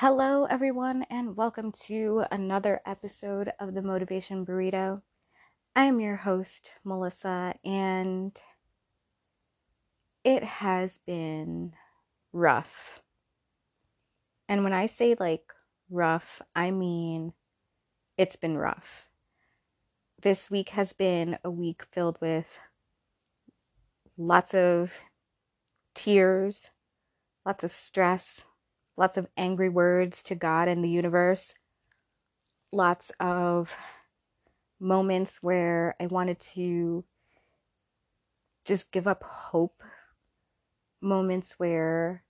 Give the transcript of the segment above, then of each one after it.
Hello, everyone, and welcome to another episode of the Motivation Burrito. I am your host, Melissa, and it has been rough. And when I say like rough, I mean it's been rough. This week has been a week filled with lots of tears, lots of stress, lots of angry words to God and the universe, lots of moments where I wanted to just give up hope, moments where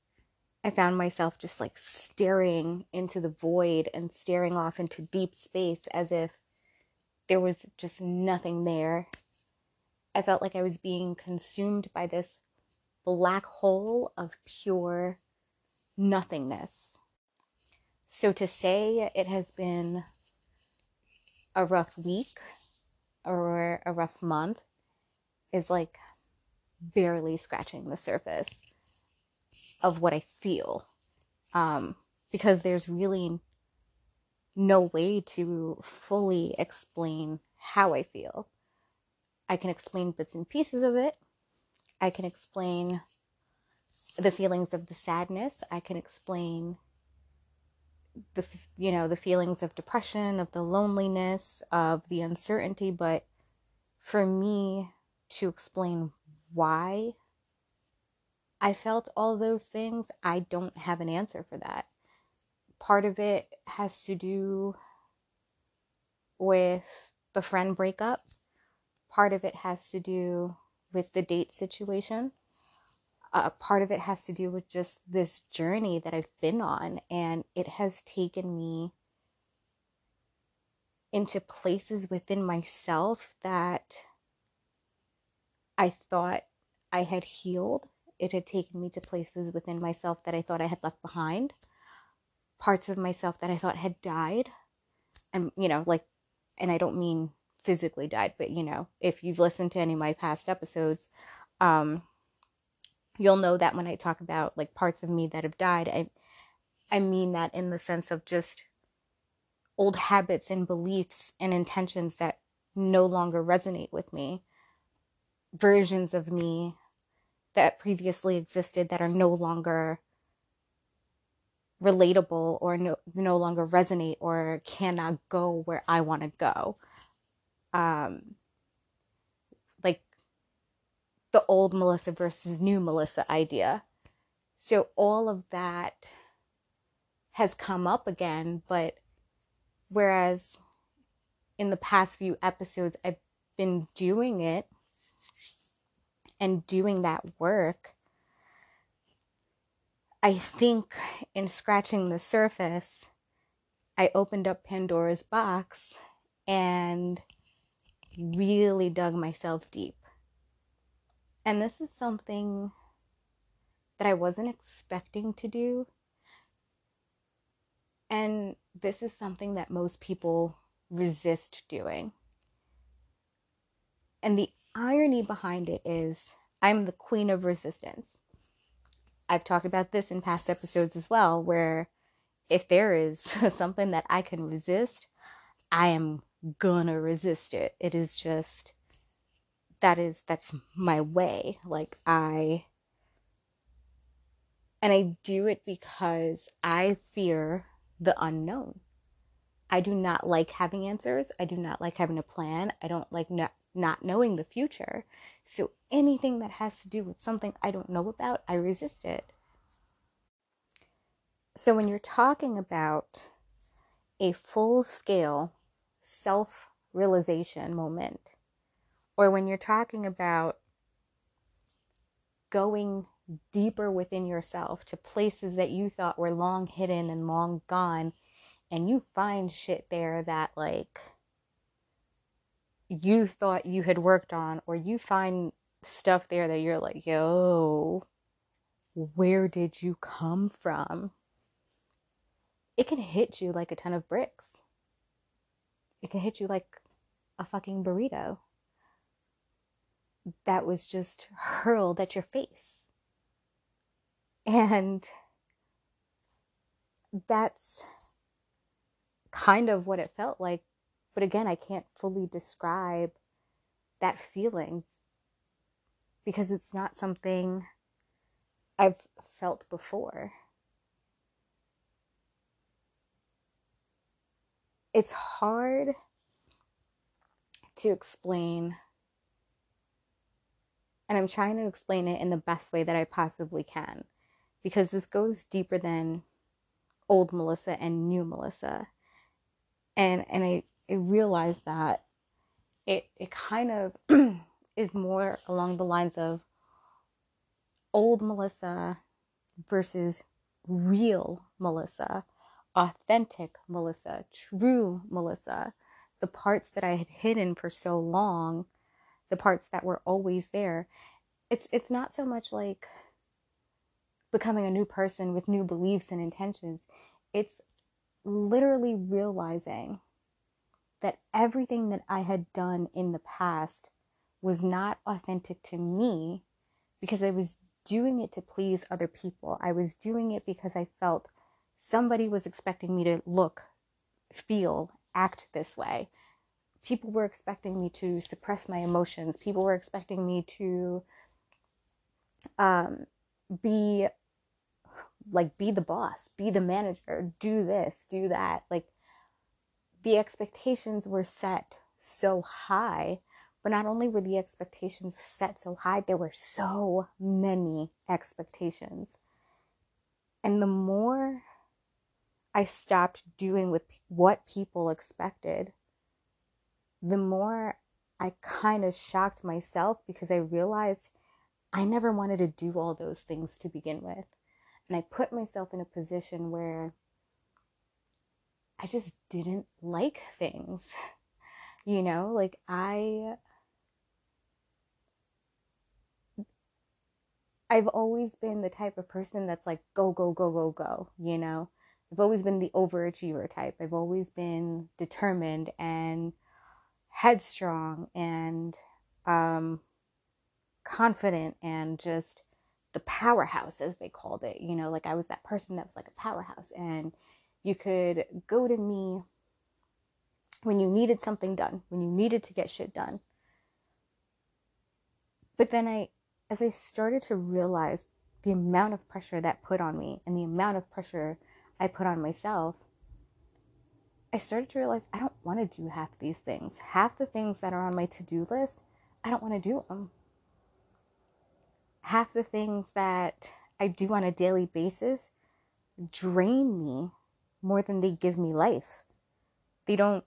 I found myself just like staring into the void and staring off into deep space as if there was just nothing there. I felt like I was being consumed by this black hole of pure nothingness. So to say it has been a rough week or a rough month is like barely scratching the surface of what I feel. Um, because there's really no way to fully explain how I feel. I can explain bits and pieces of it. I can explain the feelings of the sadness. I can explain the you know the feelings of depression, of the loneliness, of the uncertainty, but for me to explain why I felt all those things, I don't have an answer for that. Part of it has to do with the friend breakup. Part of it has to do with the date situation. Uh, part of it has to do with just this journey that I've been on, and it has taken me into places within myself that I thought I had healed it had taken me to places within myself that I thought I had left behind, parts of myself that I thought had died. And, you know, like, and I don't mean physically died, but, you know, if you've listened to any of my past episodes, um, you'll know that when I talk about like parts of me that have died, I, I mean that in the sense of just old habits and beliefs and intentions that no longer resonate with me, versions of me that previously existed that are no longer relatable or no, no longer resonate or cannot go where I want to go. Um, the old Melissa versus new Melissa idea. So all of that has come up again, but whereas in the past few episodes I've been doing it and doing that work, I think in scratching the surface, I opened up Pandora's box and really dug myself deep. And this is something that I wasn't expecting to do. And this is something that most people resist doing. And the irony behind it is I'm the queen of resistance. I've talked about this in past episodes as well, where if there is something that I can resist, I am gonna resist it. It is just that is that's my way. Like I and I do it because I fear the unknown. I do not like having answers. I do not like having a plan. I don't like not not knowing the future. So anything that has to do with something I don't know about, I resist it. So when you're talking about a full scale self realization moment, or when you're talking about going deeper within yourself to places that you thought were long hidden and long gone, and you find shit there that, like, you thought you had worked on, or you find stuff there that you're like, yo, where did you come from? It can hit you like a ton of bricks. It can hit you like a fucking burrito that was just hurled at your face. And that's kind of what it felt like. But again, I can't fully describe that feeling because it's not something I've felt before. It's hard to explain, and I'm trying to explain it in the best way that I possibly can because this goes deeper than old Melissa and new Melissa. And and I, I realized that it it kind of is more along the lines of old Melissa versus real Melissa, authentic Melissa, true Melissa, the parts that I had hidden for so long, the parts that were always there. It's it's not so much like becoming a new person with new beliefs and intentions. It's literally realizing that everything that I had done in the past was not authentic to me because I was doing it to please other people. I was doing it because I felt somebody was expecting me to look, feel, act this way. People were expecting me to suppress my emotions. People were expecting me to um, be like be the boss, be the manager, do this, do that. Like the expectations were set so high, but not only were the expectations set so high, there were so many expectations. And the more I stopped doing with what people expected, the more I kind of shocked myself because I realized I never wanted to do all those things to begin with. And I put myself in a position where I just didn't like things. You know, like I I've always been the type of person that's like go go go go go, you know. I've always been the overachiever type. I've always been determined and headstrong and um confident and just the powerhouse as they called it, you know, like I was that person that was like a powerhouse and you could go to me when you needed something done, when you needed to get shit done. But then I, as I started to realize the amount of pressure that put on me and the amount of pressure I put on myself, I started to realize I don't want to do half these things. Half the things that are on my to do list, I don't want to do them. Half the things that I do on a daily basis drain me more than they give me life. They don't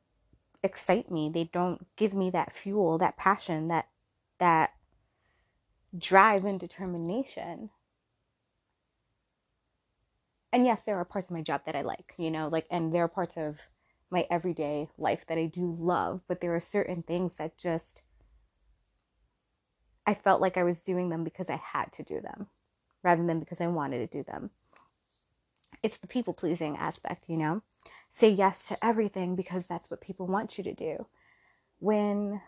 excite me. They don't give me that fuel, that passion, that that drive and determination. And yes, there are parts of my job that I like, you know, like and there are parts of my everyday life that I do love, but there are certain things that just I felt like I was doing them because I had to do them rather than because I wanted to do them it's the people pleasing aspect, you know? Say yes to everything because that's what people want you to do. When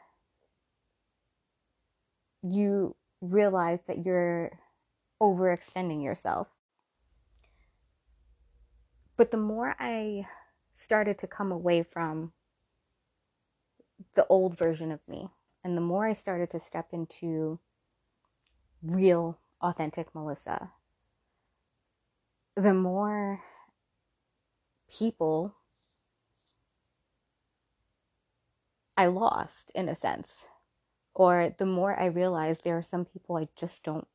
you realize that you're overextending yourself. But the more I started to come away from the old version of me, and the more I started to step into real, authentic Melissa, the more people I lost in a sense. Or the more I realized there are some people I just don't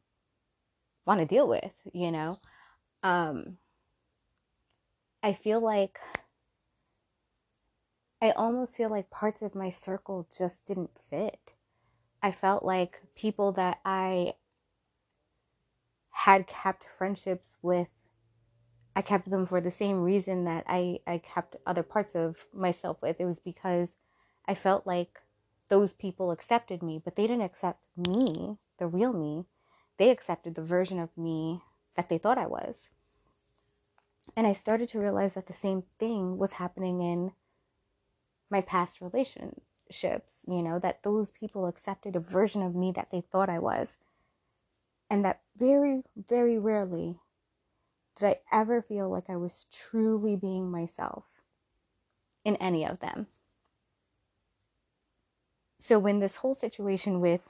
want to deal with, you know? Um, I feel like I almost feel like parts of my circle just didn't fit. I felt like people that I had kept friendships with I kept them for the same reason that I, I kept other parts of myself with. It was because I felt like those people accepted me, but they didn't accept me, the real me. They accepted the version of me that they thought I was. And I started to realize that the same thing was happening in my past relationships, you know, that those people accepted a version of me that they thought I was. And that very, very rarely did I ever feel like I was truly being myself in any of them. So when this whole situation with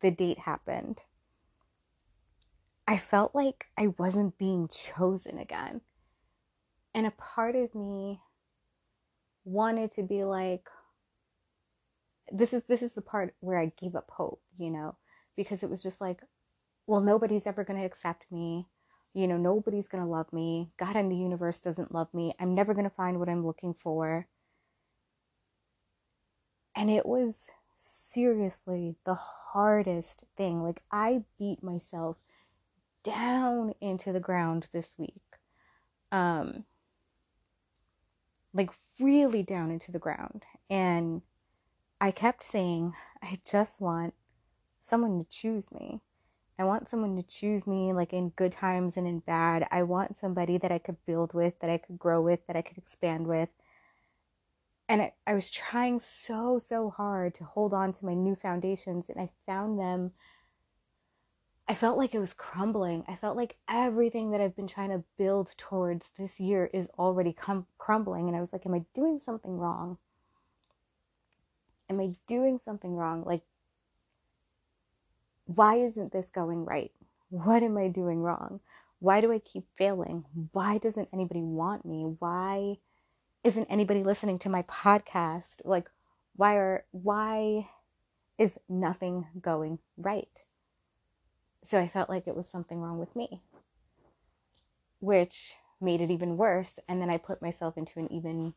the date happened, I felt like I wasn't being chosen again. And a part of me wanted to be like this is this is the part where I gave up hope, you know, because it was just like well nobody's ever going to accept me. You know, nobody's going to love me. God and the universe doesn't love me. I'm never going to find what I'm looking for. And it was seriously the hardest thing. Like I beat myself down into the ground this week. Um like really down into the ground and I kept saying I just want someone to choose me. I want someone to choose me like in good times and in bad. I want somebody that I could build with, that I could grow with, that I could expand with. And I, I was trying so, so hard to hold on to my new foundations, and I found them I felt like it was crumbling. I felt like everything that I've been trying to build towards this year is already crumbling. And I was like, am I doing something wrong? Am I doing something wrong? Like, why isn't this going right? What am I doing wrong? Why do I keep failing? Why doesn't anybody want me? Why isn't anybody listening to my podcast? Like, why are, why is nothing going right? So I felt like it was something wrong with me, which made it even worse. And then I put myself into an even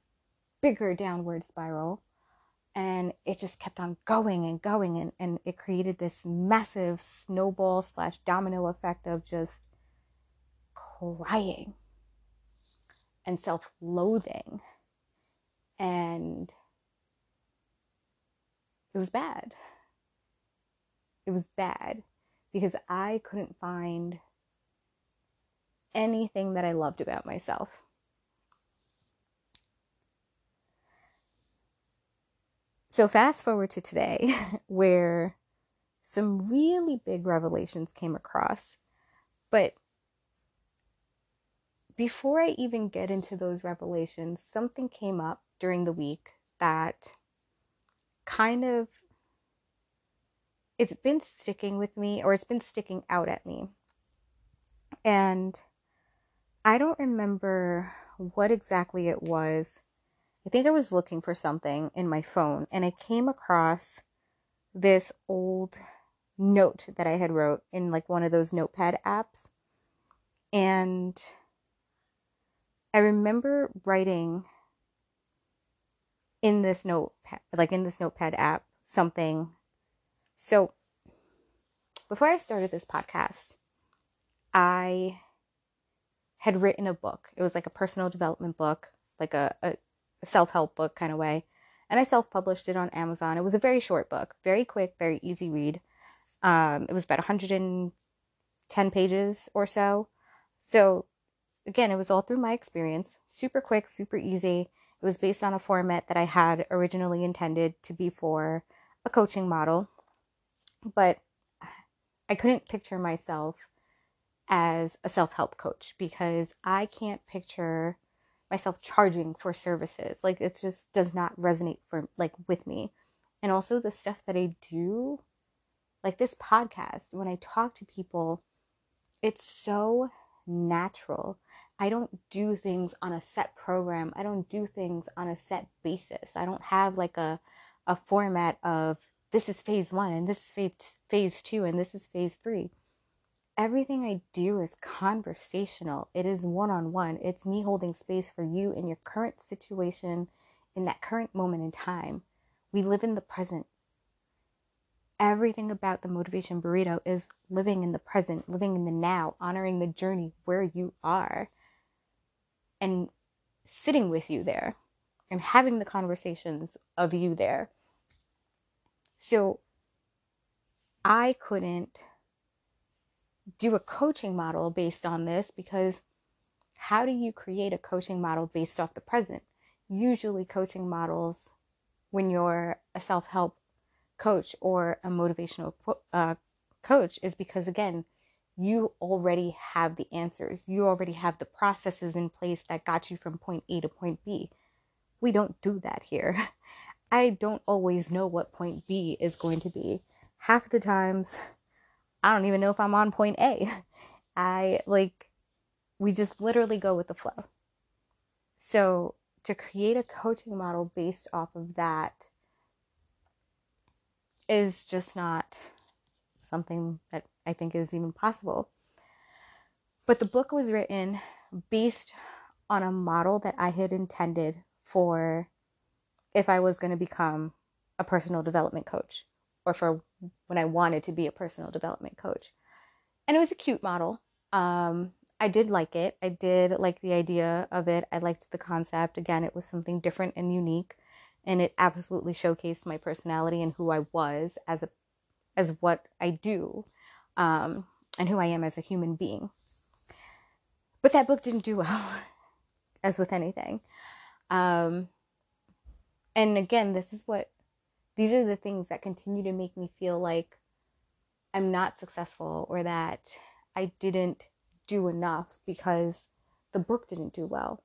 bigger downward spiral. And it just kept on going and going. And, and it created this massive snowball slash domino effect of just crying and self loathing. And it was bad. It was bad because I couldn't find anything that I loved about myself. So, fast forward to today, where some really big revelations came across. But before I even get into those revelations, something came up during the week that kind of it's been sticking with me or it's been sticking out at me. And I don't remember what exactly it was. I think I was looking for something in my phone and I came across this old note that I had wrote in like one of those notepad apps. And I remember writing in this notepad like in this notepad app something so, before I started this podcast, I had written a book. It was like a personal development book, like a, a self help book kind of way. And I self published it on Amazon. It was a very short book, very quick, very easy read. Um, it was about 110 pages or so. So, again, it was all through my experience, super quick, super easy. It was based on a format that I had originally intended to be for a coaching model but I couldn't picture myself as a self help coach because I can't picture myself charging for services. Like it just does not resonate for like with me. And also the stuff that I do, like this podcast, when I talk to people, it's so natural. I don't do things on a set program. I don't do things on a set basis. I don't have like a a format of this is phase one and this is phase, two and this is phase three. Everything I do is conversational. It is one on one. It's me holding space for you in your current situation, in that current moment in time. We live in the present. Everything about the motivation burrito is living in the present, living in the now, honoring the journey where you are, and sitting with you there and having the conversations of you there so I couldn't do a coaching model based on this because how do you create a coaching model based off the present? Usually, coaching models, when you're a self help coach or a motivational uh, coach, is because again, you already have the answers. You already have the processes in place that got you from point A to point B. We don't do that here. I don't always know what point B is going to be. Half the times, I don't even know if I'm on point A. I like, we just literally go with the flow. So, to create a coaching model based off of that is just not something that I think is even possible. But the book was written based on a model that I had intended for if I was going to become a personal development coach or for when I wanted to be a personal development coach. And it was a cute model. Um, I did like it. I did like the idea of it. I liked the concept. Again, it was something different and unique, and it absolutely showcased my personality and who I was as a as what I do, um, and who I am as a human being. But that book didn't do well, as with anything. Um, and again, this is what these are the things that continue to make me feel like I'm not successful or that I didn't do enough because the book didn't do well.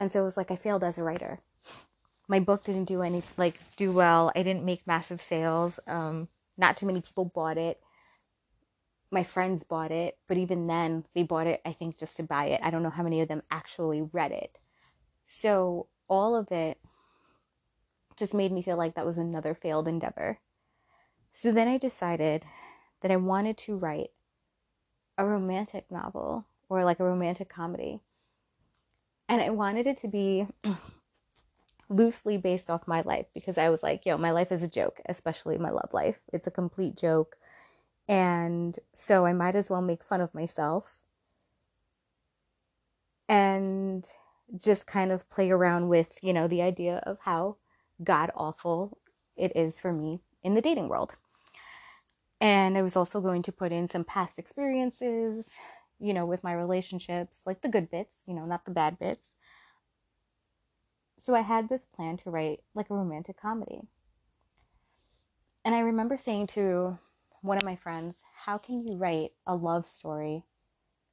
And so it was like I failed as a writer. My book didn't do any like do well. I didn't make massive sales. Um, not too many people bought it. My friends bought it, but even then they bought it I think just to buy it. I don't know how many of them actually read it. So all of it just made me feel like that was another failed endeavor. So then I decided that I wanted to write a romantic novel or like a romantic comedy. And I wanted it to be loosely based off my life because I was like, yo, my life is a joke, especially my love life. It's a complete joke. And so I might as well make fun of myself and just kind of play around with, you know, the idea of how god awful it is for me in the dating world. And I was also going to put in some past experiences, you know, with my relationships, like the good bits, you know, not the bad bits. So I had this plan to write like a romantic comedy. And I remember saying to one of my friends, How can you write a love story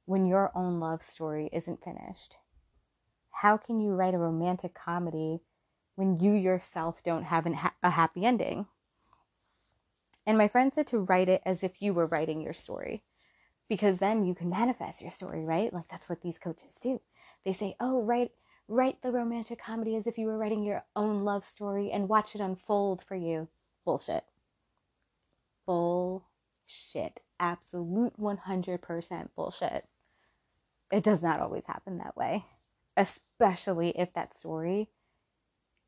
when your own love story isn't finished? How can you write a romantic comedy when you yourself don't have a happy ending? And my friend said to write it as if you were writing your story because then you can manifest your story, right? Like that's what these coaches do. They say, "Oh, write write the romantic comedy as if you were writing your own love story and watch it unfold for you." Bullshit. Bullshit. Absolute 100% bullshit. It does not always happen that way, especially if that story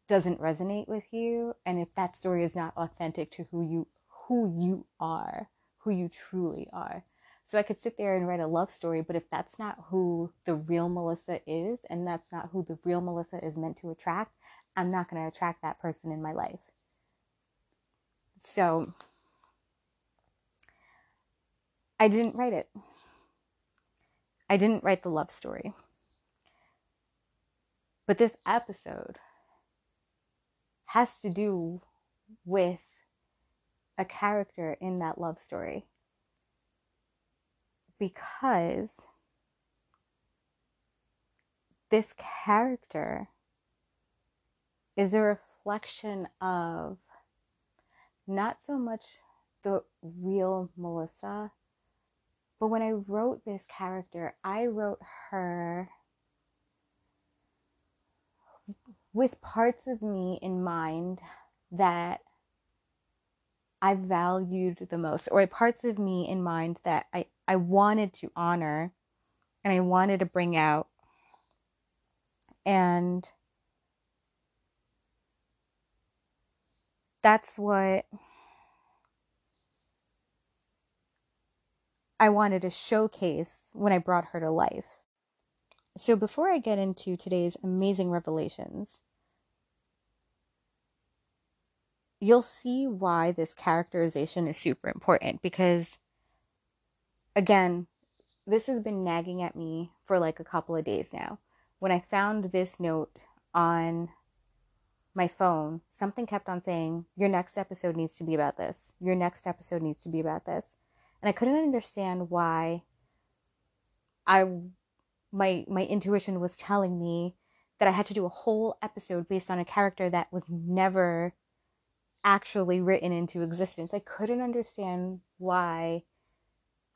doesn't resonate with you and if that story is not authentic to who you who you are, who you truly are. So I could sit there and write a love story, but if that's not who the real Melissa is, and that's not who the real Melissa is meant to attract, I'm not going to attract that person in my life. So I didn't write it. I didn't write the love story. But this episode has to do with a character in that love story. Because this character is a reflection of not so much the real Melissa, but when I wrote this character, I wrote her with parts of me in mind that I valued the most, or parts of me in mind that I, I wanted to honor and I wanted to bring out. And that's what I wanted to showcase when I brought her to life. So, before I get into today's amazing revelations, you'll see why this characterization is super important because again this has been nagging at me for like a couple of days now. When i found this note on my phone something kept on saying your next episode needs to be about this. Your next episode needs to be about this. And I couldn't understand why I my my intuition was telling me that I had to do a whole episode based on a character that was never actually written into existence. I couldn't understand why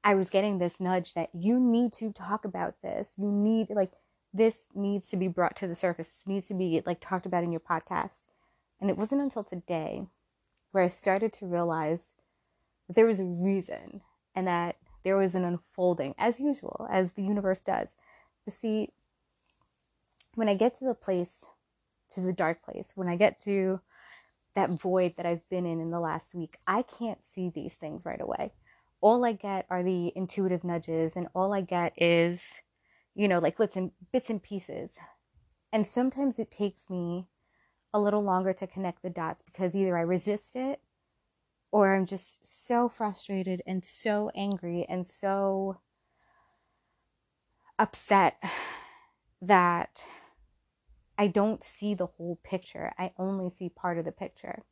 I was getting this nudge that you need to talk about this. You need like this needs to be brought to the surface. This needs to be like talked about in your podcast. And it wasn't until today where I started to realize that there was a reason and that there was an unfolding as usual, as the universe does. But see, when I get to the place, to the dark place, when I get to that void that I've been in in the last week, I can't see these things right away. All I get are the intuitive nudges, and all I get is, you know, like bits and bits and pieces. And sometimes it takes me a little longer to connect the dots because either I resist it or I'm just so frustrated and so angry and so upset that I don't see the whole picture. I only see part of the picture.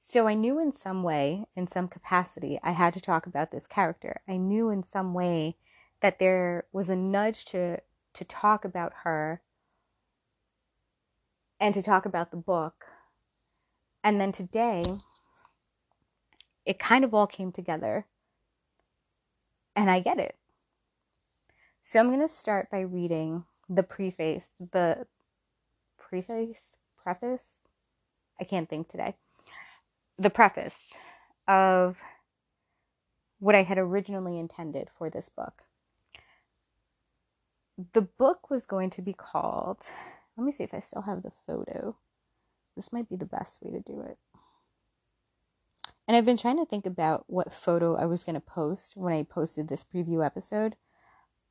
So I knew in some way, in some capacity, I had to talk about this character. I knew in some way that there was a nudge to to talk about her and to talk about the book. And then today, it kind of all came together. And I get it. So I'm going to start by reading the preface, the preface, preface. I can't think today. The preface of what I had originally intended for this book. The book was going to be called, let me see if I still have the photo. This might be the best way to do it. And I've been trying to think about what photo I was going to post when I posted this preview episode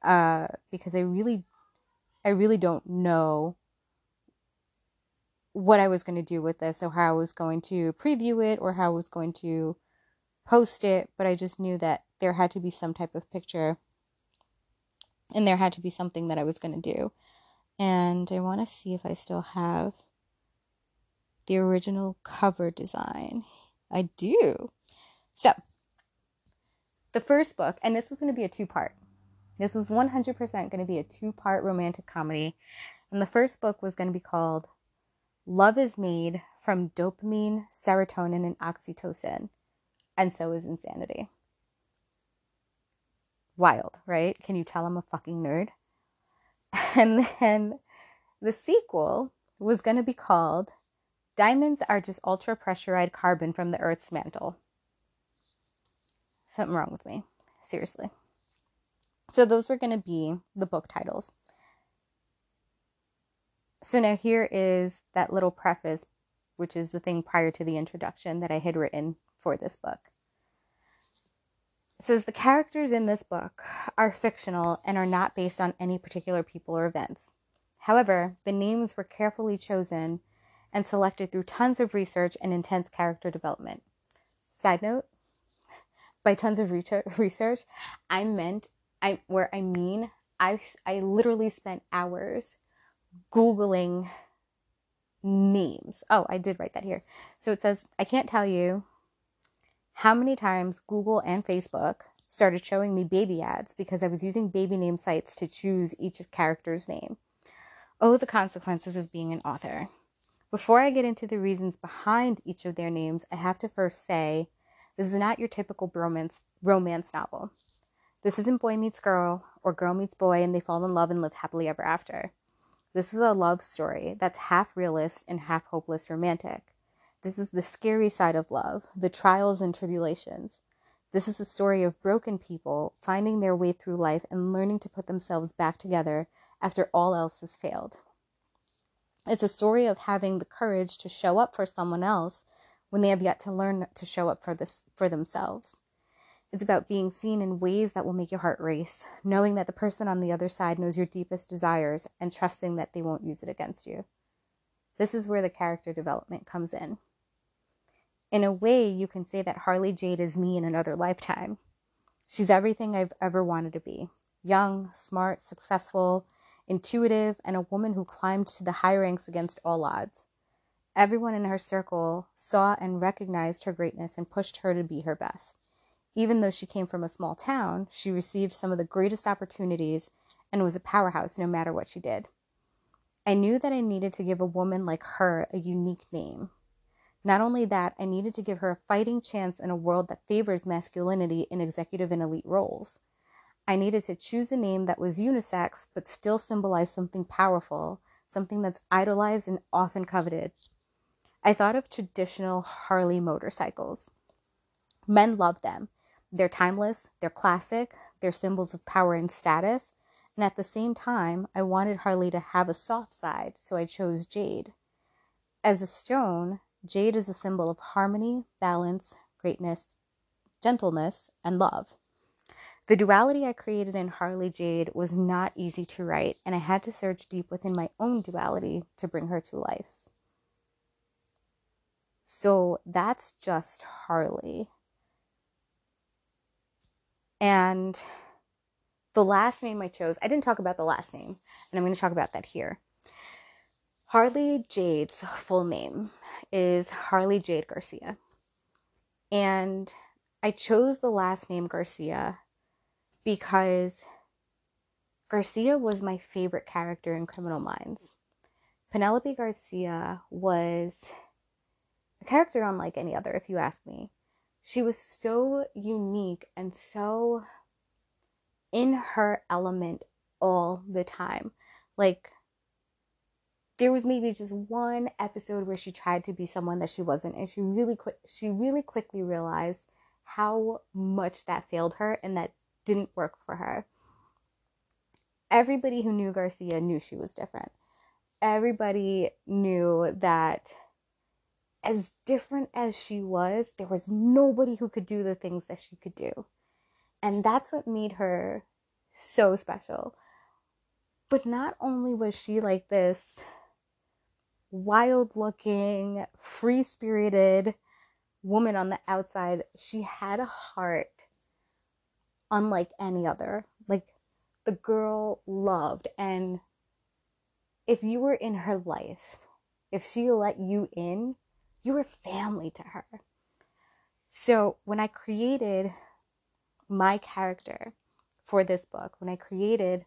uh, because I really, I really don't know what I was going to do with this or how I was going to preview it or how I was going to post it, but I just knew that there had to be some type of picture and there had to be something that I was going to do. And I want to see if I still have the original cover design. I do. So, the first book, and this was going to be a two part. This was 100% going to be a two part romantic comedy. And the first book was going to be called Love is Made from Dopamine, Serotonin, and Oxytocin. And so is Insanity. Wild, right? Can you tell I'm a fucking nerd? And then the sequel was going to be called Diamonds are just ultra pressurized carbon from the Earth's mantle. Something wrong with me. Seriously. So, those were going to be the book titles. So, now here is that little preface, which is the thing prior to the introduction that I had written for this book. It says the characters in this book are fictional and are not based on any particular people or events. However, the names were carefully chosen and selected through tons of research and intense character development. Side note, by tons of research, I meant I where I mean I I literally spent hours googling names. Oh, I did write that here. So it says I can't tell you how many times Google and Facebook started showing me baby ads because I was using baby name sites to choose each character's name. Oh, the consequences of being an author. Before I get into the reasons behind each of their names, I have to first say this is not your typical romance, romance novel. This isn't boy meets girl or girl meets boy and they fall in love and live happily ever after. This is a love story that's half realist and half hopeless romantic. This is the scary side of love, the trials and tribulations. This is a story of broken people finding their way through life and learning to put themselves back together after all else has failed. It's a story of having the courage to show up for someone else when they have yet to learn to show up for this for themselves. It's about being seen in ways that will make your heart race, knowing that the person on the other side knows your deepest desires and trusting that they won't use it against you. This is where the character development comes in. In a way, you can say that Harley Jade is me in another lifetime. She's everything I've ever wanted to be young, smart, successful, intuitive, and a woman who climbed to the high ranks against all odds. Everyone in her circle saw and recognized her greatness and pushed her to be her best. Even though she came from a small town, she received some of the greatest opportunities and was a powerhouse no matter what she did. I knew that I needed to give a woman like her a unique name. Not only that, I needed to give her a fighting chance in a world that favors masculinity in executive and elite roles. I needed to choose a name that was unisex but still symbolized something powerful, something that's idolized and often coveted. I thought of traditional Harley motorcycles. Men love them. They're timeless, they're classic, they're symbols of power and status. And at the same time, I wanted Harley to have a soft side, so I chose jade. As a stone, jade is a symbol of harmony, balance, greatness, gentleness, and love. The duality I created in Harley Jade was not easy to write, and I had to search deep within my own duality to bring her to life. So that's just Harley. And the last name I chose, I didn't talk about the last name, and I'm going to talk about that here. Harley Jade's full name is Harley Jade Garcia. And I chose the last name Garcia because Garcia was my favorite character in Criminal Minds. Penelope Garcia was a character unlike any other, if you ask me. She was so unique and so in her element all the time. Like, there was maybe just one episode where she tried to be someone that she wasn't, and she really quick she really quickly realized how much that failed her and that didn't work for her. Everybody who knew Garcia knew she was different. Everybody knew that as different as she was, there was nobody who could do the things that she could do. And that's what made her so special. But not only was she like this wild looking, free spirited woman on the outside, she had a heart unlike any other. Like the girl loved. And if you were in her life, if she let you in, you were family to her. So when I created my character for this book, when I created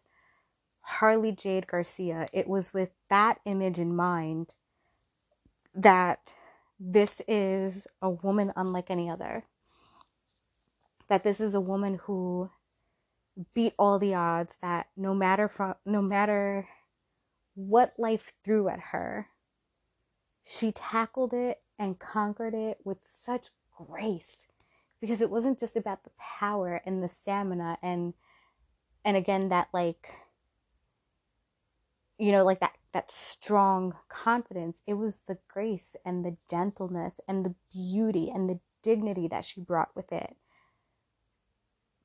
Harley Jade Garcia, it was with that image in mind that this is a woman unlike any other that this is a woman who beat all the odds that no matter from no matter what life threw at her she tackled it and conquered it with such grace because it wasn't just about the power and the stamina and and again that like you know like that that strong confidence. It was the grace and the gentleness and the beauty and the dignity that she brought with it.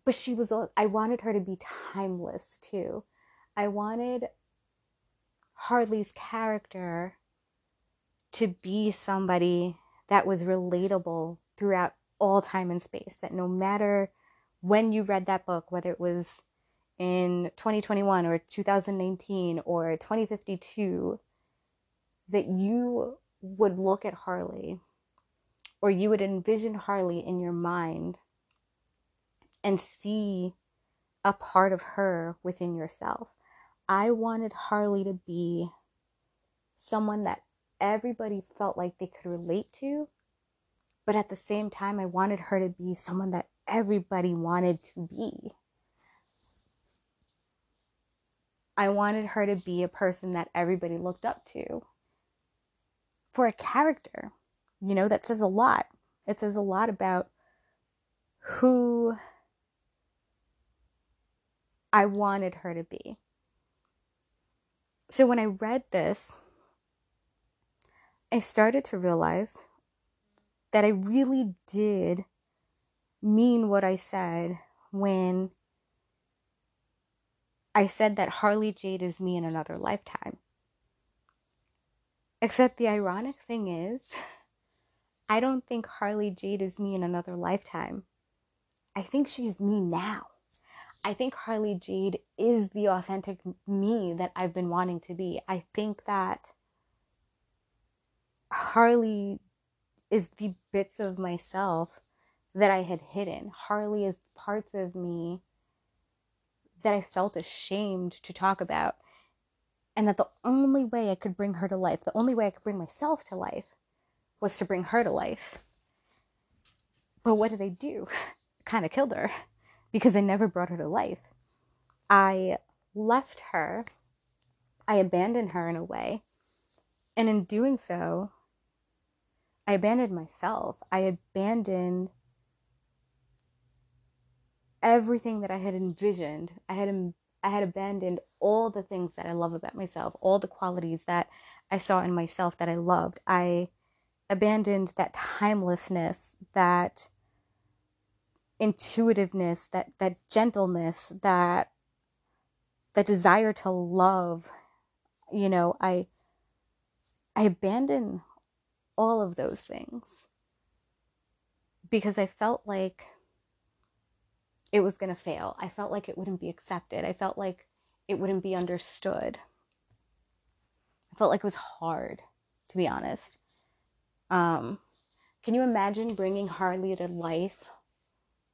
But she was i wanted her to be timeless too. I wanted harley's character to be somebody that was relatable throughout all time and space that no matter when you read that book whether it was in 2021 or 2019 or 2052 that you would look at harley or you would envision harley in your mind and see a part of her within yourself. I wanted Harley to be someone that everybody felt like they could relate to, but at the same time, I wanted her to be someone that everybody wanted to be. I wanted her to be a person that everybody looked up to. For a character, you know, that says a lot. It says a lot about who I wanted her to be. So when I read this, I started to realize that I really did mean what I said when I said that Harley Jade is me in another lifetime. Except the ironic thing is, I don't think Harley Jade is me in another lifetime. I think she's me now. I think Harley Jade is the authentic me that I've been wanting to be. I think that Harley is the bits of myself that I had hidden. Harley is parts of me that I felt ashamed to talk about. And that the only way I could bring her to life, the only way I could bring myself to life, was to bring her to life. But what did I do? kind of killed her because I never brought her to life. I left her, I abandoned her in a way. And in doing so, I abandoned myself. I abandoned everything that I had envisioned. I had I had abandoned all the things that I love about myself, all the qualities that I saw in myself that I loved. I abandoned that timelessness, that intuitiveness, that that gentleness, that the desire to love. You know, I I abandoned all of those things because I felt like it was going to fail. I felt like it wouldn't be accepted. I felt like it wouldn't be understood. I felt like it was hard, to be honest. Um, can you imagine bringing Harley to life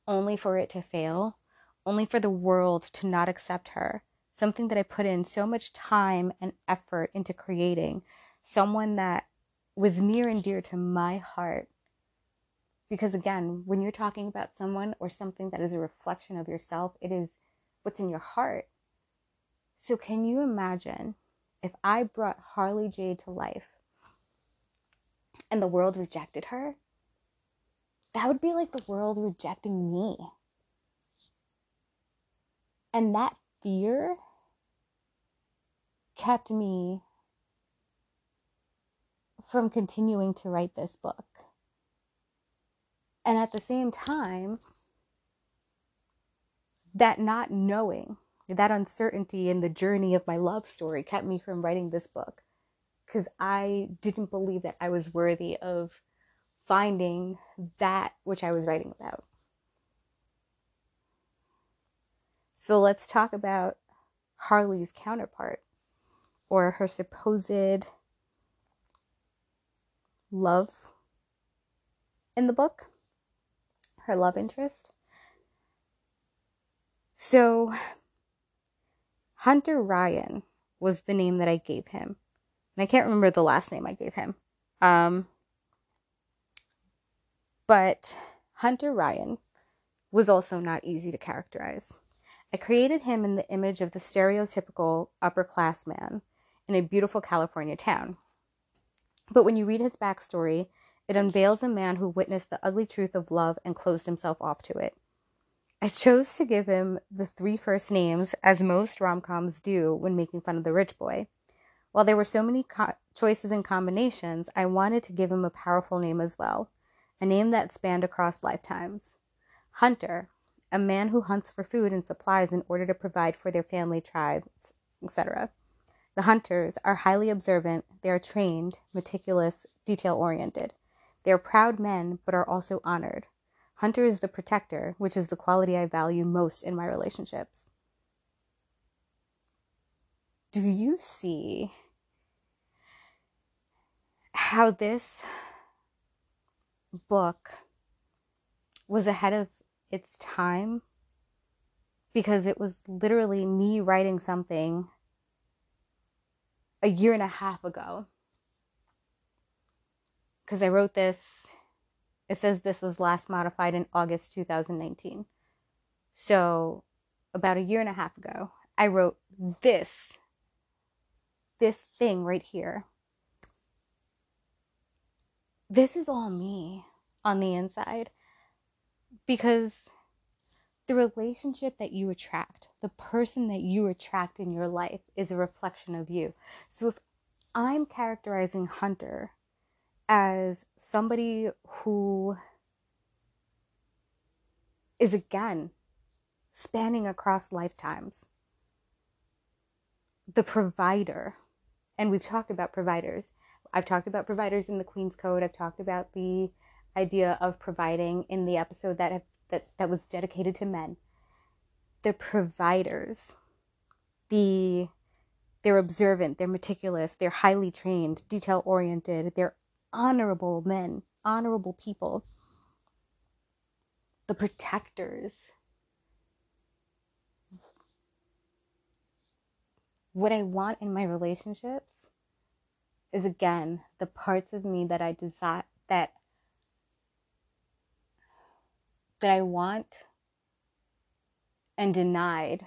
only for it to fail? Only for the world to not accept her? Something that I put in so much time and effort into creating. Someone that was near and dear to my heart because again, when you're talking about someone or something that is a reflection of yourself, it is what's in your heart. So, can you imagine if I brought Harley Jade to life and the world rejected her? That would be like the world rejecting me. And that fear kept me from continuing to write this book. And at the same time, that not knowing, that uncertainty in the journey of my love story kept me from writing this book because I didn't believe that I was worthy of finding that which I was writing about. So let's talk about Harley's counterpart or her supposed love in the book her love interest. So, Hunter Ryan was the name that I gave him. And I can't remember the last name I gave him. Um, but Hunter Ryan was also not easy to characterize. I created him in the image of the stereotypical upper class man in a beautiful California town. But when you read his backstory, it unveils a man who witnessed the ugly truth of love and closed himself off to it. I chose to give him the three first names, as most rom coms do when making fun of the rich boy. While there were so many co- choices and combinations, I wanted to give him a powerful name as well, a name that spanned across lifetimes. Hunter, a man who hunts for food and supplies in order to provide for their family, tribes, etc. The hunters are highly observant, they are trained, meticulous, detail oriented. They are proud men, but are also honored. Hunter is the protector, which is the quality I value most in my relationships. Do you see how this book was ahead of its time? Because it was literally me writing something a year and a half ago because I wrote this. It says this was last modified in August 2019. So, about a year and a half ago, I wrote this, this thing right here. This is all me on the inside because the relationship that you attract, the person that you attract in your life is a reflection of you. So if I'm characterizing Hunter as somebody who is again spanning across lifetimes. The provider, and we've talked about providers. I've talked about providers in the Queen's Code. I've talked about the idea of providing in the episode that that that was dedicated to men. The providers, the they're observant, they're meticulous, they're highly trained, detail oriented, they're honorable men, honorable people. the protectors. What I want in my relationships is again the parts of me that I desire that that I want and denied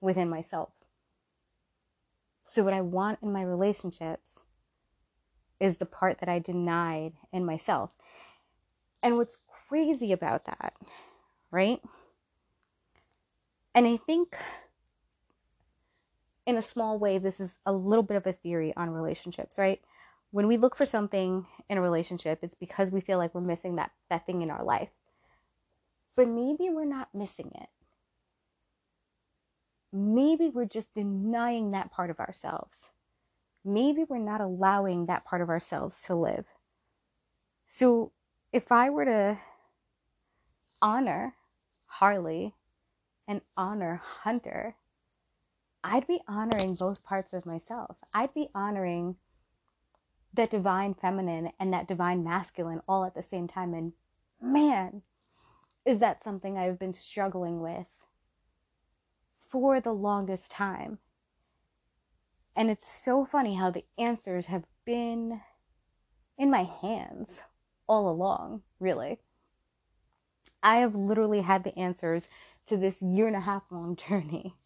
within myself. So what I want in my relationships is the part that I denied in myself. And what's crazy about that, right? And I think in a small way, this is a little bit of a theory on relationships, right? When we look for something in a relationship, it's because we feel like we're missing that, that thing in our life. But maybe we're not missing it. Maybe we're just denying that part of ourselves. Maybe we're not allowing that part of ourselves to live. So if I were to honor Harley and honor Hunter, I'd be honoring both parts of myself. I'd be honoring that divine feminine and that divine masculine all at the same time. And man, is that something I've been struggling with for the longest time. And it's so funny how the answers have been in my hands all along, really. I have literally had the answers to this year and a half long journey.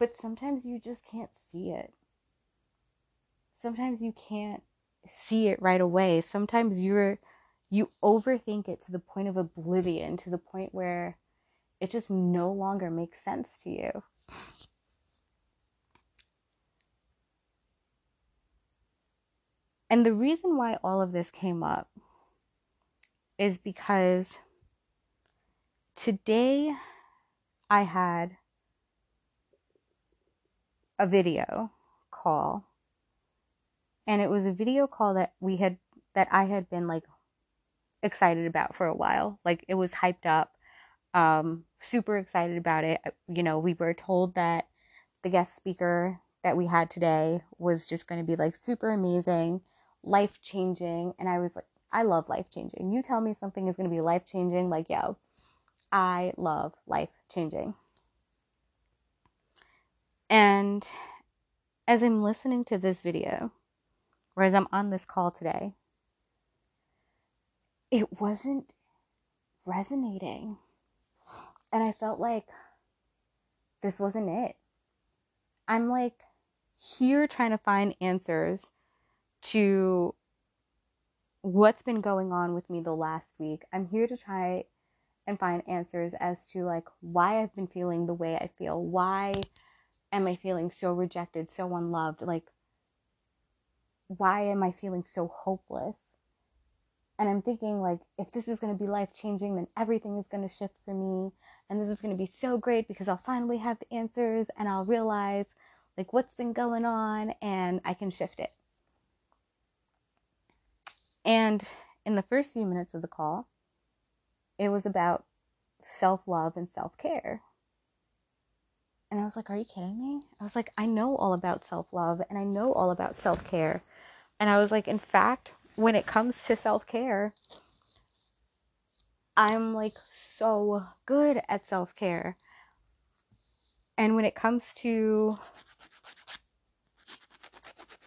But sometimes you just can't see it. Sometimes you can't see it right away. Sometimes you're you overthink it to the point of oblivion, to the point where it just no longer makes sense to you. And the reason why all of this came up is because today I had a video call and it was a video call that we had that I had been like excited about for a while like it was hyped up um super excited about it. You know we were told that the guest speaker that we had today was just going to be like super amazing life changing and I was like I love life changing you tell me something is going to be life changing like yo I love life changing and as I'm listening to this video, or as I'm on this call today, it wasn't resonating. And I felt like this wasn't it. I'm like here trying to find answers to what's been going on with me the last week. I'm here to try and find answers as to like why I've been feeling the way I feel, why am I feeling so rejected, so unloved? Like, why am I feeling so hopeless? And I'm thinking, like, if this is going to be life changing, then everything is going to shift for me. And this is going to be so great because I'll finally have the answers and I'll realize, like, what's been going on and I can shift it. And in the first few minutes of the call, it was about self love and self care. And I was like, Are you kidding me? I was like, I know all about self love and I know all about self care. And I was like, In fact, when it comes to self care, I'm like so good at self care. And when it comes to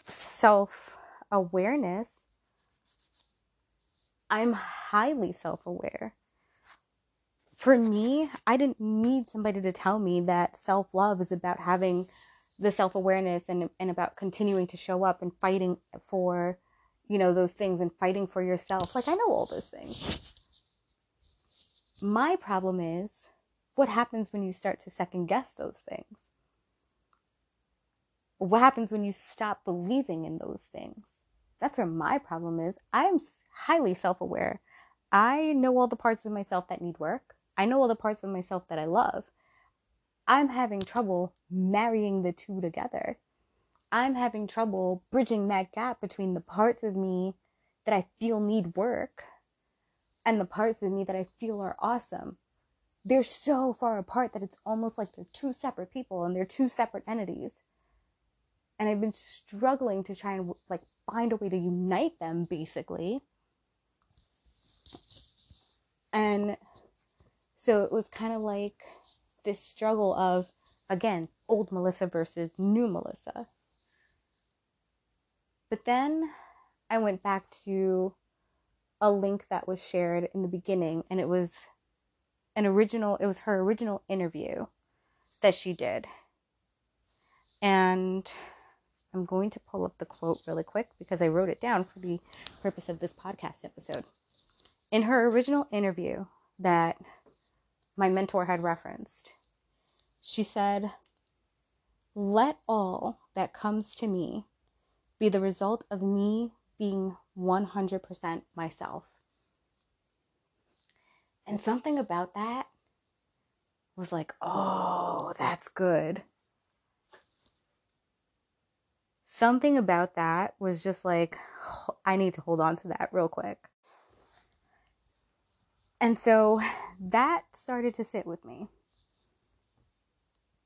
self awareness, I'm highly self aware for me, I didn't need somebody to tell me that self love is about having the self awareness and, and about continuing to show up and fighting for, you know, those things and fighting for yourself. Like, I know all those things. My problem is what happens when you start to second guess those things? What happens when you stop believing in those things? That's where my problem is. I am highly self aware. I know all the parts of myself that need work. I know all the parts of myself that I love. I'm having trouble marrying the two together. I'm having trouble bridging that gap between the parts of me that I feel need work and the parts of me that I feel are awesome. They're so far apart that it's almost like they're two separate people and they're two separate entities. And I've been struggling to try and like find a way to unite them basically And so it was kind of like this struggle of, again, old Melissa versus new Melissa. But then I went back to a link that was shared in the beginning, and it was an original, it was her original interview that she did. And I'm going to pull up the quote really quick because I wrote it down for the purpose of this podcast episode. In her original interview that my mentor had referenced, she said, Let all that comes to me be the result of me being 100% myself. And something about that was like, oh, that's good. Something about that was just like, I need to hold on to that real quick. And so that started to sit with me.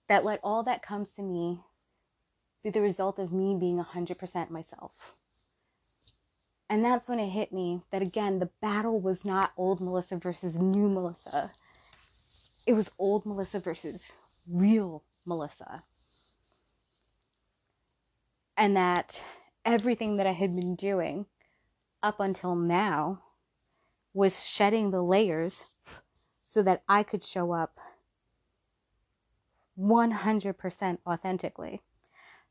That let all that comes to me be the result of me being 100% myself. And that's when it hit me that again, the battle was not old Melissa versus new Melissa. It was old Melissa versus real Melissa. And that everything that I had been doing up until now was shedding the layers so that I could show up 100% authentically.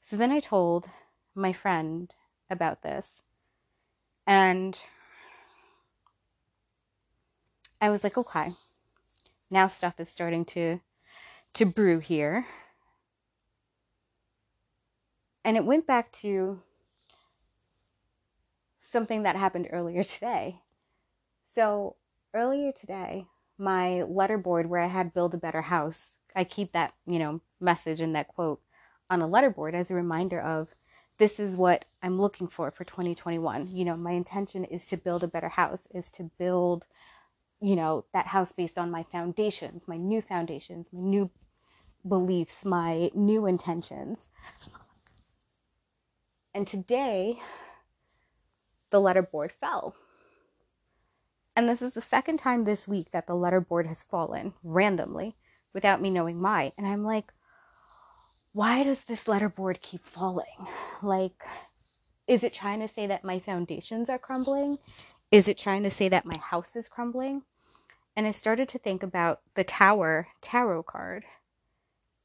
So then I told my friend about this. And I was like, okay, now stuff is starting to to brew here. And it went back to something that happened earlier today. So, earlier today, my letterboard where I had build a better house, I keep that, you know, message and that quote on a letterboard as a reminder of this is what I'm looking for for 2021. You know, my intention is to build a better house, is to build, you know, that house based on my foundations, my new foundations, my new beliefs, my new intentions. And today, the letterboard fell. And this is the second time this week that the letterboard has fallen randomly without me knowing why. And I'm like, why does this letterboard keep falling? Like, is it trying to say that my foundations are crumbling? Is it trying to say that my house is crumbling? And I started to think about the Tower tarot card.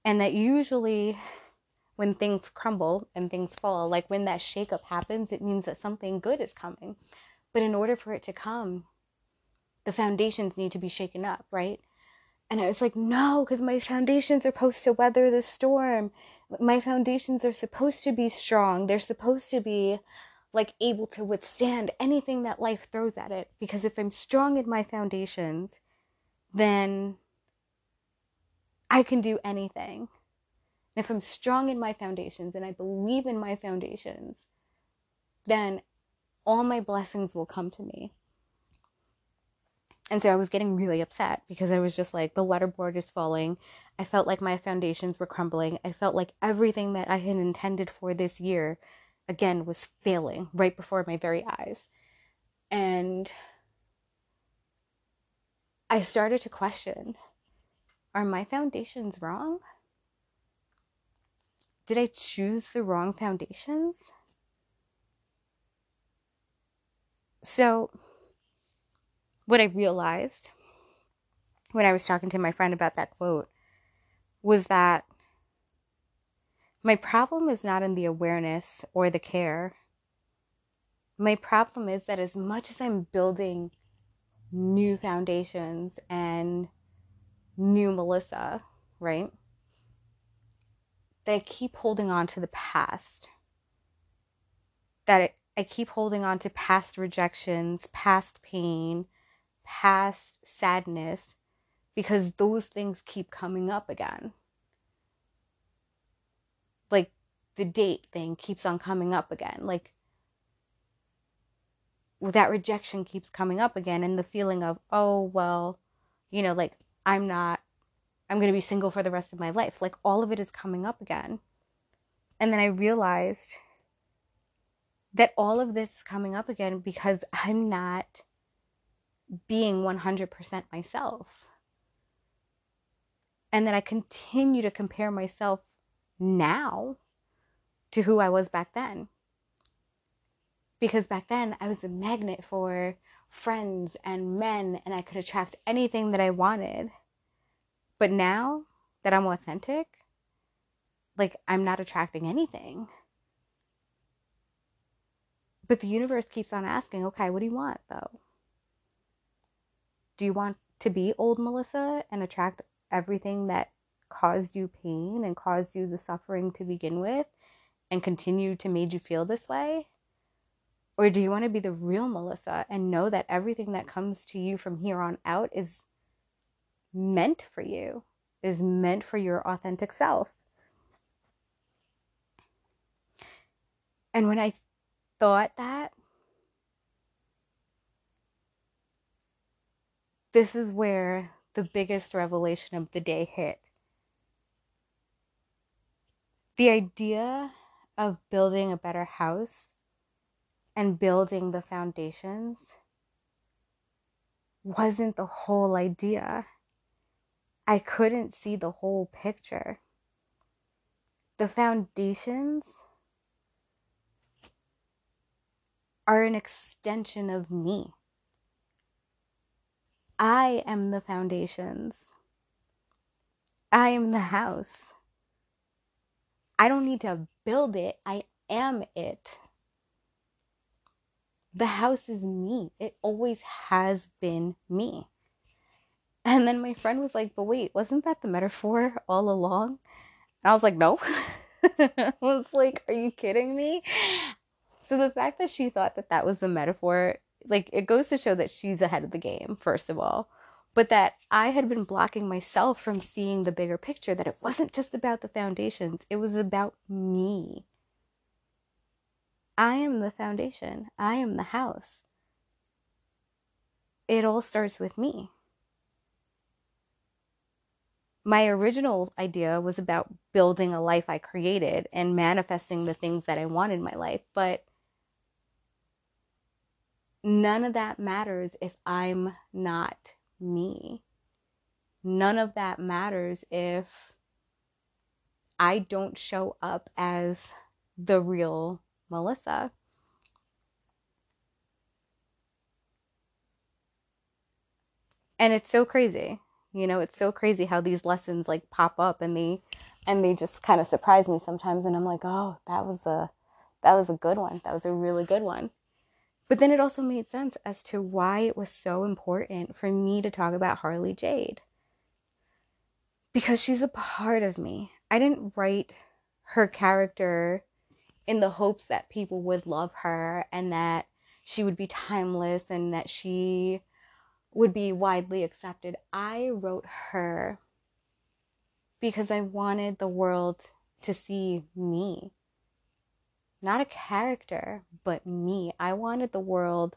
And that usually when things crumble and things fall, like when that shakeup happens, it means that something good is coming. But in order for it to come, the foundations need to be shaken up, right? And I was like, no, because my foundations are supposed to weather the storm. My foundations are supposed to be strong. They're supposed to be like able to withstand anything that life throws at it. Because if I'm strong in my foundations, then I can do anything. And if I'm strong in my foundations and I believe in my foundations, then all my blessings will come to me. And so I was getting really upset because I was just like, the letterboard is falling. I felt like my foundations were crumbling. I felt like everything that I had intended for this year, again, was failing right before my very eyes. And I started to question are my foundations wrong? Did I choose the wrong foundations? So, what I realized when I was talking to my friend about that quote was that my problem is not in the awareness or the care. My problem is that as much as I'm building new foundations and new Melissa, right? That I keep holding on to the past. That I keep holding on to past rejections, past pain, past sadness because those things keep coming up again. Like the date thing keeps on coming up again. Like that rejection keeps coming up again, and the feeling of, oh, well, you know, like I'm not, I'm going to be single for the rest of my life. Like all of it is coming up again. And then I realized that all of this is coming up again because I'm not being 100% myself. And that I continue to compare myself now to who I was back then. Because back then I was a magnet for friends and men and I could attract anything that I wanted. But now that I'm authentic, like I'm not attracting anything. But the universe keeps on asking, okay, what do you want though? Do you want to be old Melissa and attract everything that caused you pain and caused you the suffering to begin with and continue to made you feel this way? Or do you want to be the real Melissa and know that everything that comes to you from here on out is meant for you, is meant for your authentic self? And when I thought that, this is where the biggest revelation of the day hit. The idea of building a better house and building the foundations wasn't the whole idea. I couldn't see the whole picture. The foundations are an extension of me. I am the foundations. I am the house. I don't need to build it, I am it. The house is me. It always has been me. And then my friend was like, But wait, wasn't that the metaphor all along? And I was like, No. I was like, Are you kidding me? So the fact that she thought that that was the metaphor, like, it goes to show that she's ahead of the game, first of all. But that I had been blocking myself from seeing the bigger picture, that it wasn't just about the foundations, it was about me. I am the foundation. I am the house. It all starts with me. My original idea was about building a life I created and manifesting the things that I want in my life, but none of that matters if I'm not me. None of that matters if I don't show up as the real Melissa. And it's so crazy. You know, it's so crazy how these lessons like pop up and they and they just kind of surprise me sometimes and I'm like, "Oh, that was a that was a good one. That was a really good one." But then it also made sense as to why it was so important for me to talk about Harley Jade. Because she's a part of me. I didn't write her character in the hopes that people would love her and that she would be timeless and that she would be widely accepted. I wrote her because I wanted the world to see me. Not a character, but me. I wanted the world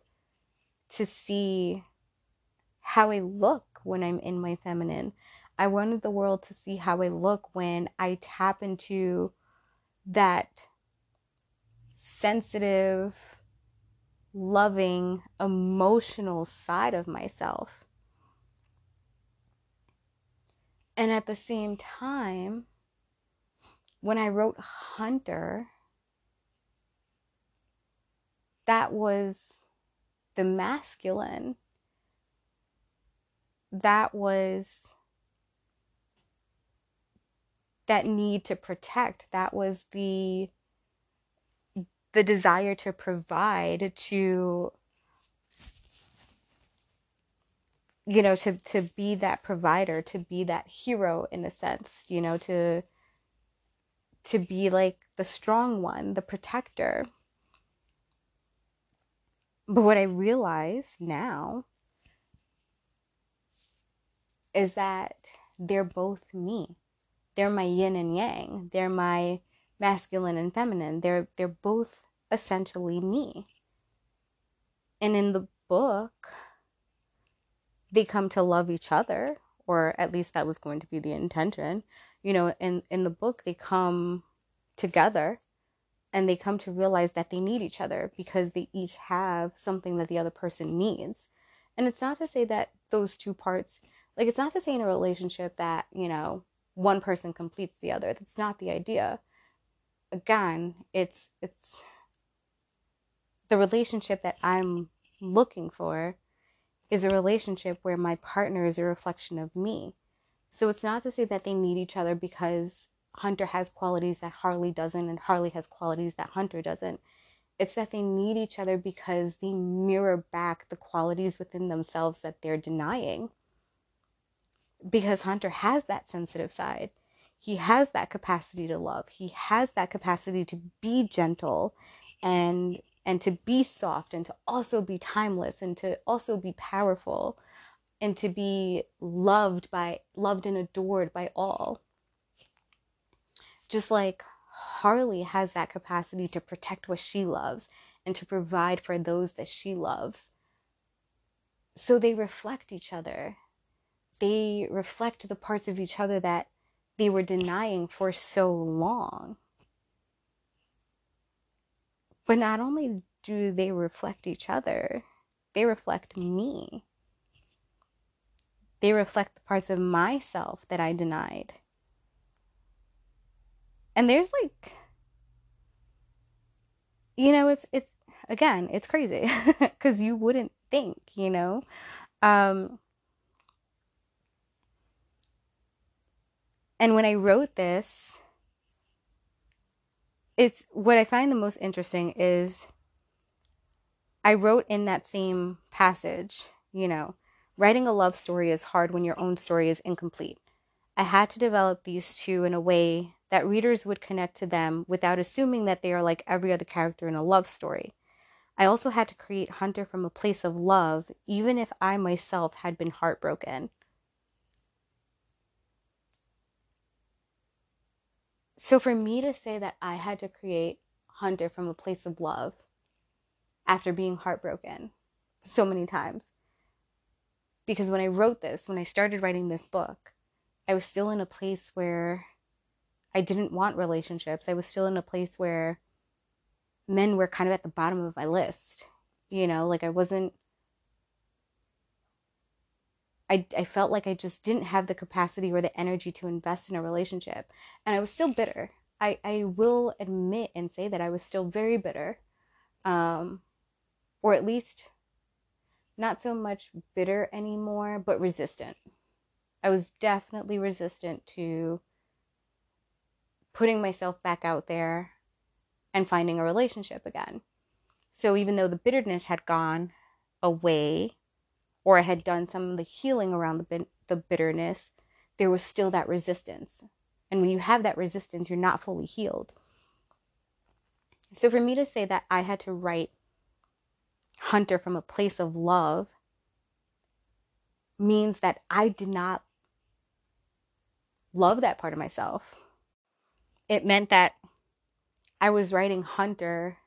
to see how I look when I'm in my feminine. I wanted the world to see how I look when I tap into that sensitive, loving, emotional side of myself. And at the same time, when I wrote Hunter, that was the masculine. That was that need to protect. That was the the desire to provide to you know to to be that provider to be that hero in a sense you know to to be like the strong one the protector but what i realize now is that they're both me they're my yin and yang they're my masculine and feminine they're they're both essentially me. And in the book, they come to love each other, or at least that was going to be the intention. You know, in, in the book, they come together and they come to realize that they need each other because they each have something that the other person needs. And it's not to say that those two parts, like, it's not to say in a relationship that, you know, one person completes the other. That's not the idea. Again, it's, it's the relationship that I'm looking for is a relationship where my partner is a reflection of me. So it's not to say that they need each other because Hunter has qualities that Harley doesn't and Harley has qualities that Hunter doesn't. It's that they need each other because they mirror back the qualities within themselves that they're denying. Because Hunter has that sensitive side. He has that capacity to love. He has that capacity to be gentle and and to be soft and to also be timeless and to also be powerful and to be loved by loved and adored by all just like Harley has that capacity to protect what she loves and to provide for those that she loves. So they reflect each other. They reflect the parts of each other that they were denying for so long. But not only do they reflect each other, they reflect me. They reflect the parts of myself that I denied. And there's like you know, it's it's again, it's crazy cuz you wouldn't think, you know. Um and when I wrote this, it's what I find the most interesting is I wrote in that same passage, you know, writing a love story is hard when your own story is incomplete. I had to develop these two in a way that readers would connect to them without assuming that they are like every other character in a love story. I also had to create Hunter from a place of love, even if I myself had been heartbroken. So, for me to say that I had to create Hunter from a place of love after being heartbroken so many times, because when I wrote this, when I started writing this book, I was still in a place where I didn't want relationships. I was still in a place where men were kind of at the bottom of my list. You know, like I wasn't I I felt like I just didn't have the capacity or the energy to invest in a relationship. And I was still bitter. I I will admit and say that I was still very bitter. Um or at least not so much bitter anymore, but resistant. I was definitely resistant to putting myself back out there and finding a relationship again. So even though the bitterness had gone away, or I had done some of the healing around the, the bitterness, there was still that resistance. And when you have that resistance, you're not fully healed. So for me to say that I had to write Hunter from a place of love means that I did not love that part of myself it meant that I was writing Hunter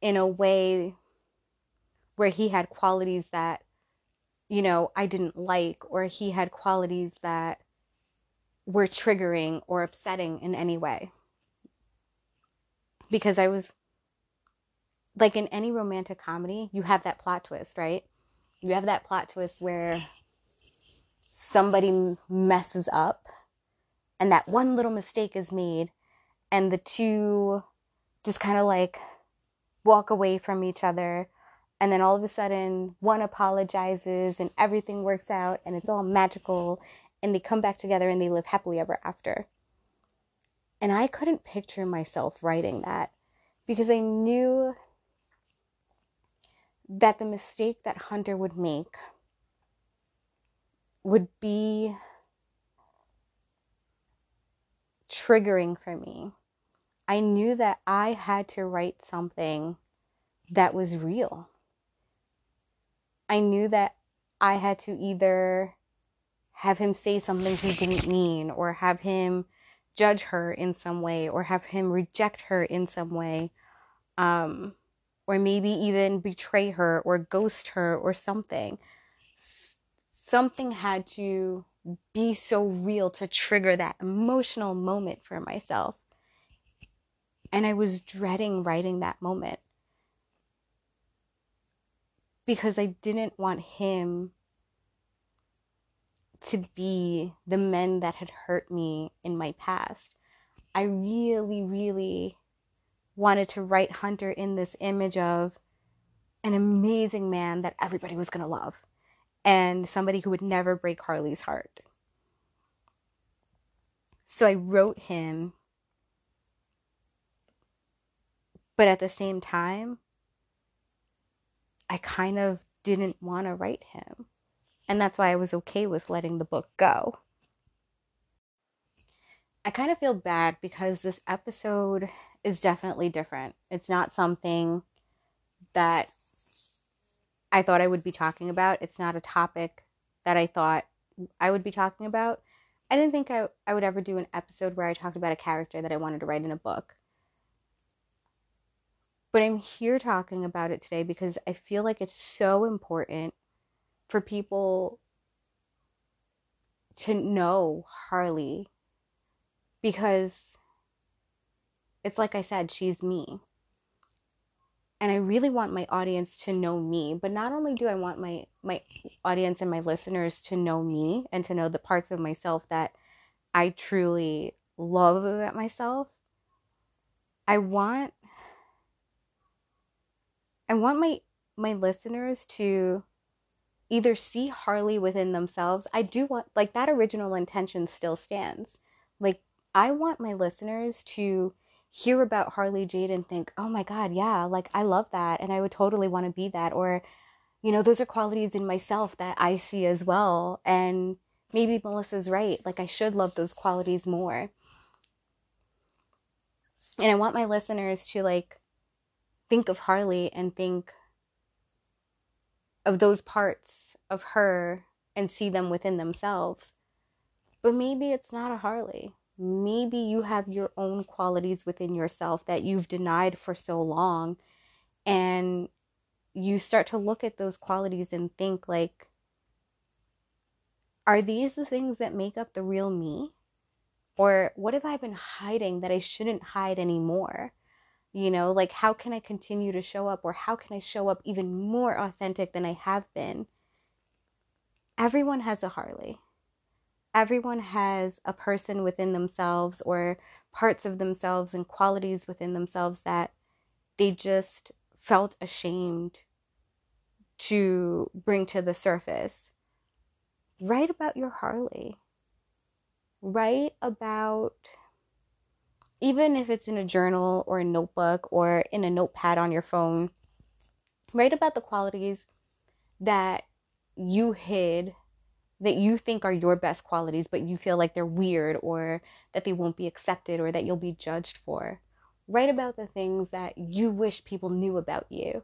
in a way where he had qualities that, you know, I didn't like, or he had qualities that were triggering or upsetting in any way. Because I was, like in any romantic comedy, you have that plot twist, right? You have that plot twist where somebody messes up and that one little mistake is made and the two just kind of like walk away from each other and then all of a sudden one apologizes and everything works out and it's all magical and they come back together and they live happily ever after. And i couldn't picture myself writing that because i knew that the mistake that hunter would make would be triggering for me. I knew that I had to write something that was real. I knew that I had to either have him say something he didn't mean, or have him judge her in some way, or have him reject her in some way, um, or maybe even betray her, or ghost her, or something. Something had to be so real to trigger that emotional moment for myself. And I was dreading writing that moment. because I didn't want him to be the men that had hurt me in my past. I really, really wanted to write Hunter in this image of an amazing man that everybody was going to love and somebody who would never break Harley's heart. So I wrote him, but at the same time, I kind of didn't want to write him. And that's why I was okay with letting the book go. I kind of feel bad because this episode is definitely different. It's not something that I thought I would be talking about. It's not a topic that I thought I would be talking about. I didn't think I, I would ever do an episode where I talked about a character that I wanted to write in a book. But I'm here talking about it today because I feel like it's so important for people to know Harley because it's like I said, she's me. And I really want my audience to know me, but not only do I want my my audience and my listeners to know me and to know the parts of myself that I truly love about myself, I want I want my my listeners to either see Harley within themselves. I do want, like, that original intention still stands. Like, I want my listeners to hear about Harley Jade and think, oh my God, yeah, like, I love that. And I would totally want to be that. Or, you know, those are qualities in myself that I see as well. And maybe Melissa's right. Like, I should love those qualities more. And I want my listeners to, like, think of Harley and think, of those parts of her and see them within themselves. But maybe it's not a Harley. Maybe you have your own qualities within yourself that you've denied for so long. And you start to look at those qualities and think, like, are these the things that make up the real me? Or what have I been hiding that I shouldn't hide anymore? You know, like how can I continue to show up or how can I show up even more authentic than I have been? Everyone has a Harley. Everyone has a person within themselves or parts of themselves and qualities within themselves that they just felt ashamed to bring to the surface. Write about your Harley. Write about even if it's in a journal or a notebook or in a notepad on your phone, write about the qualities that you hid that you think are your best qualities, but you feel like they're weird or that they won't be accepted or that you'll be judged for. Write about the things that you wish people knew about you.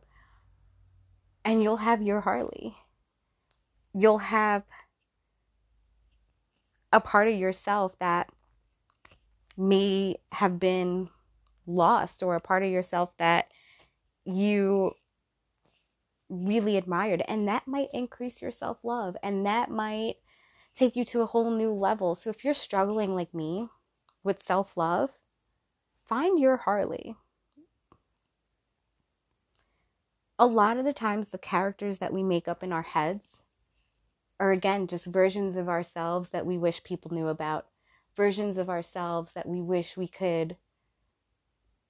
And you'll have your Harley. You'll have a part of yourself that may have been lost or a part of yourself that you really admired. And that might increase your self love and that might take you to a whole new level. So if you're struggling like me with self love, find your Harley. A lot of the times, the characters that we make up in our heads are again just versions of ourselves that we wish people knew about versions of ourselves that we wish we could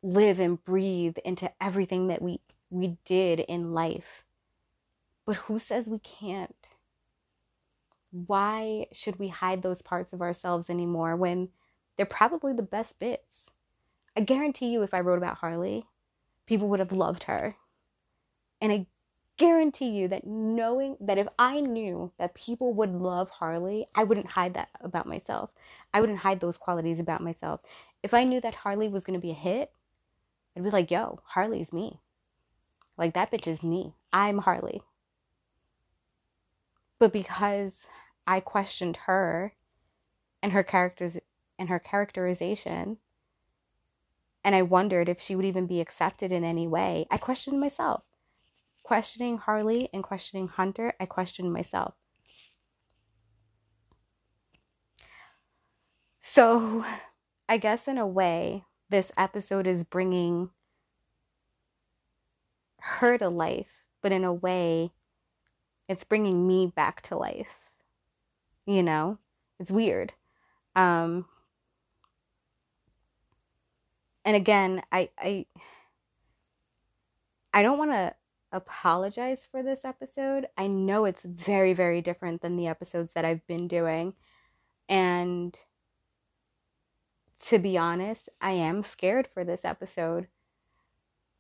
live and breathe into everything that we we did in life. But who says we can't? Why should we hide those parts of ourselves anymore when they're probably the best bits? I guarantee you if I wrote about Harley, people would have loved her. And I guarantee you that knowing that if I knew that people would love Harley, I wouldn't hide that about myself. I wouldn't hide those qualities about myself. If I knew that Harley was going to be a hit, I'd be like, yo, Harley's me. Like, that bitch is me. I'm Harley. But because I questioned her and her characters and her characterization, and I wondered if she would even be accepted in any way, I questioned myself questioning Harley and questioning Hunter, I questioned myself. So, I guess in a way, this episode is bringing her to life, but in a way, it's bringing me back to life. You know, it's weird. Um, and again, I, I, I don't want to apologize for this episode. I know it's very, very different than the episodes that I've been doing. And to be honest, I am scared for this episode.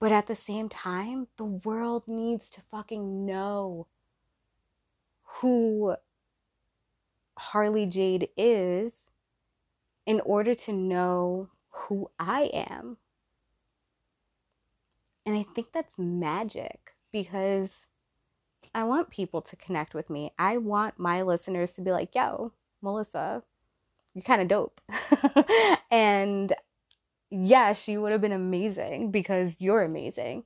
But at the same time, the world needs to fucking know who Harley Jade is in order to know who I am. And I think that's magic because I want people to connect with me. I want my listeners to be like, yo, Melissa, you're kind of dope. and yeah, she would have been amazing because you're amazing.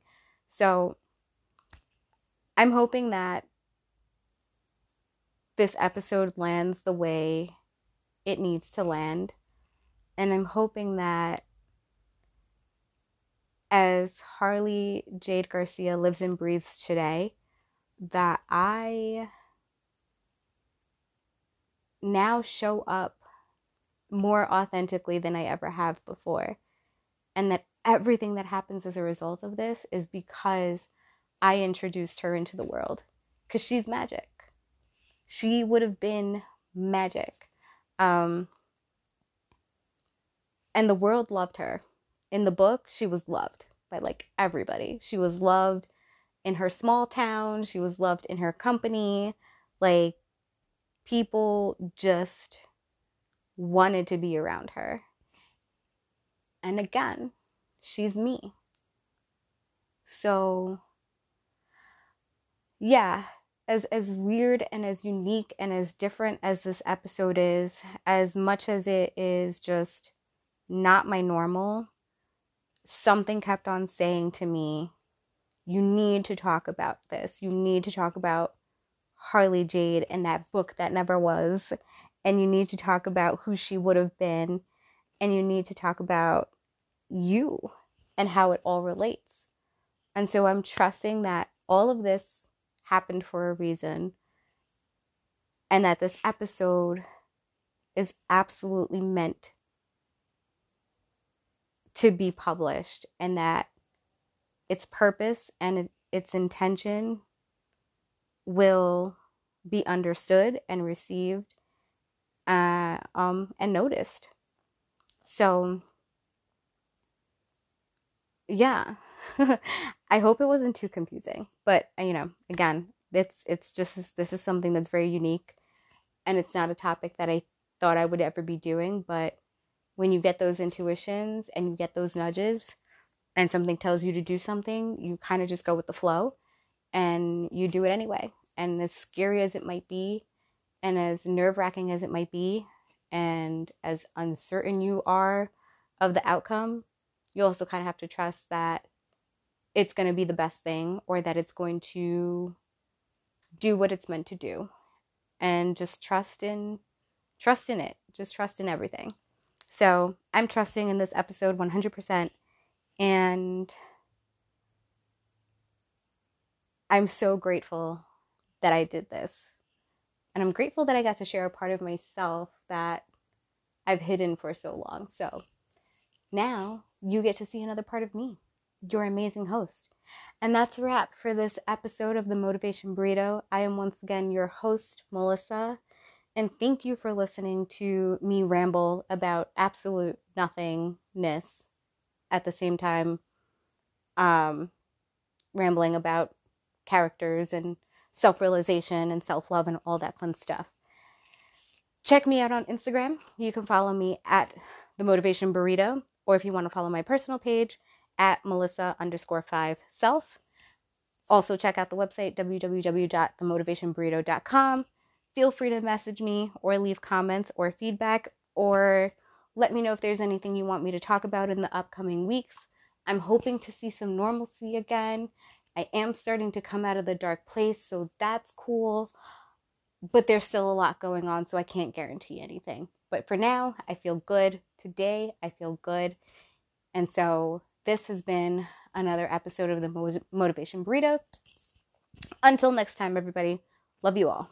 So I'm hoping that this episode lands the way it needs to land. And I'm hoping that as Harley Jade Garcia lives and breathes today, that I now show up more authentically than I ever have before. And that everything that happens as a result of this is because I introduced her into the world. Because she's magic. She would have been magic. Um, and the world loved her. In the book, she was loved by like everybody. She was loved in her small town, she was loved in her company. Like, people just wanted to be around her. And again, she's me. So, yeah, as as weird and as unique and as different as this episode is, as much as it is just not my normal, something kept on saying to me, you need to talk about this. You need to talk about Harley Jade and that book that never was. And you need to talk about who she would have been. And you need to talk about you and how it all relates. And so I'm trusting that all of this happened for a reason and that this episode is absolutely meant to be published and that its purpose and its intention will be understood and received uh, um, and noticed. So, yeah, I hope it wasn't too confusing. But uh, you know, again, it's it's just this is something that's very unique, and it's not a topic that I thought I would ever be doing. But when you get those intuitions and you get those nudges, and something tells you to do something, you kind of just go with the flow, and you do it anyway. And as scary as it might be, and as nerve wracking as it might be, and as uncertain you are of the outcome, you also kind of have to trust that it's going to be the best thing or that it's going to do what it's meant to do. And just trust in trust in it. Just trust in everything. So i'm trusting in this episode 100% and i'm so grateful that i did this. And i'm grateful that i got to share a part of myself that i've hidden for so long. So now you get to see another part of me your amazing host. And that's a wrap for this episode of the Motivation Burrito. I am once again your host, Melissa, and thank you for listening to me ramble about absolute nothingness at the same time um, rambling about characters and self realization and self love and all that fun stuff. Check me out on Instagram. You can follow me at the Motivation Burrito, or if you want to follow my personal page, at Melissa underscore five self. Also, check out the website www.themotivationburrito.com. Feel free to message me or leave comments or feedback or let me know if there's anything you want me to talk about in the upcoming weeks. I'm hoping to see some normalcy again. I am starting to come out of the dark place, so that's cool. But there's still a lot going on, so I can't guarantee anything. But for now, I feel good. Today, I feel good. And so this has been another episode of the Motivation Burrito. Until next time, everybody, Love you all.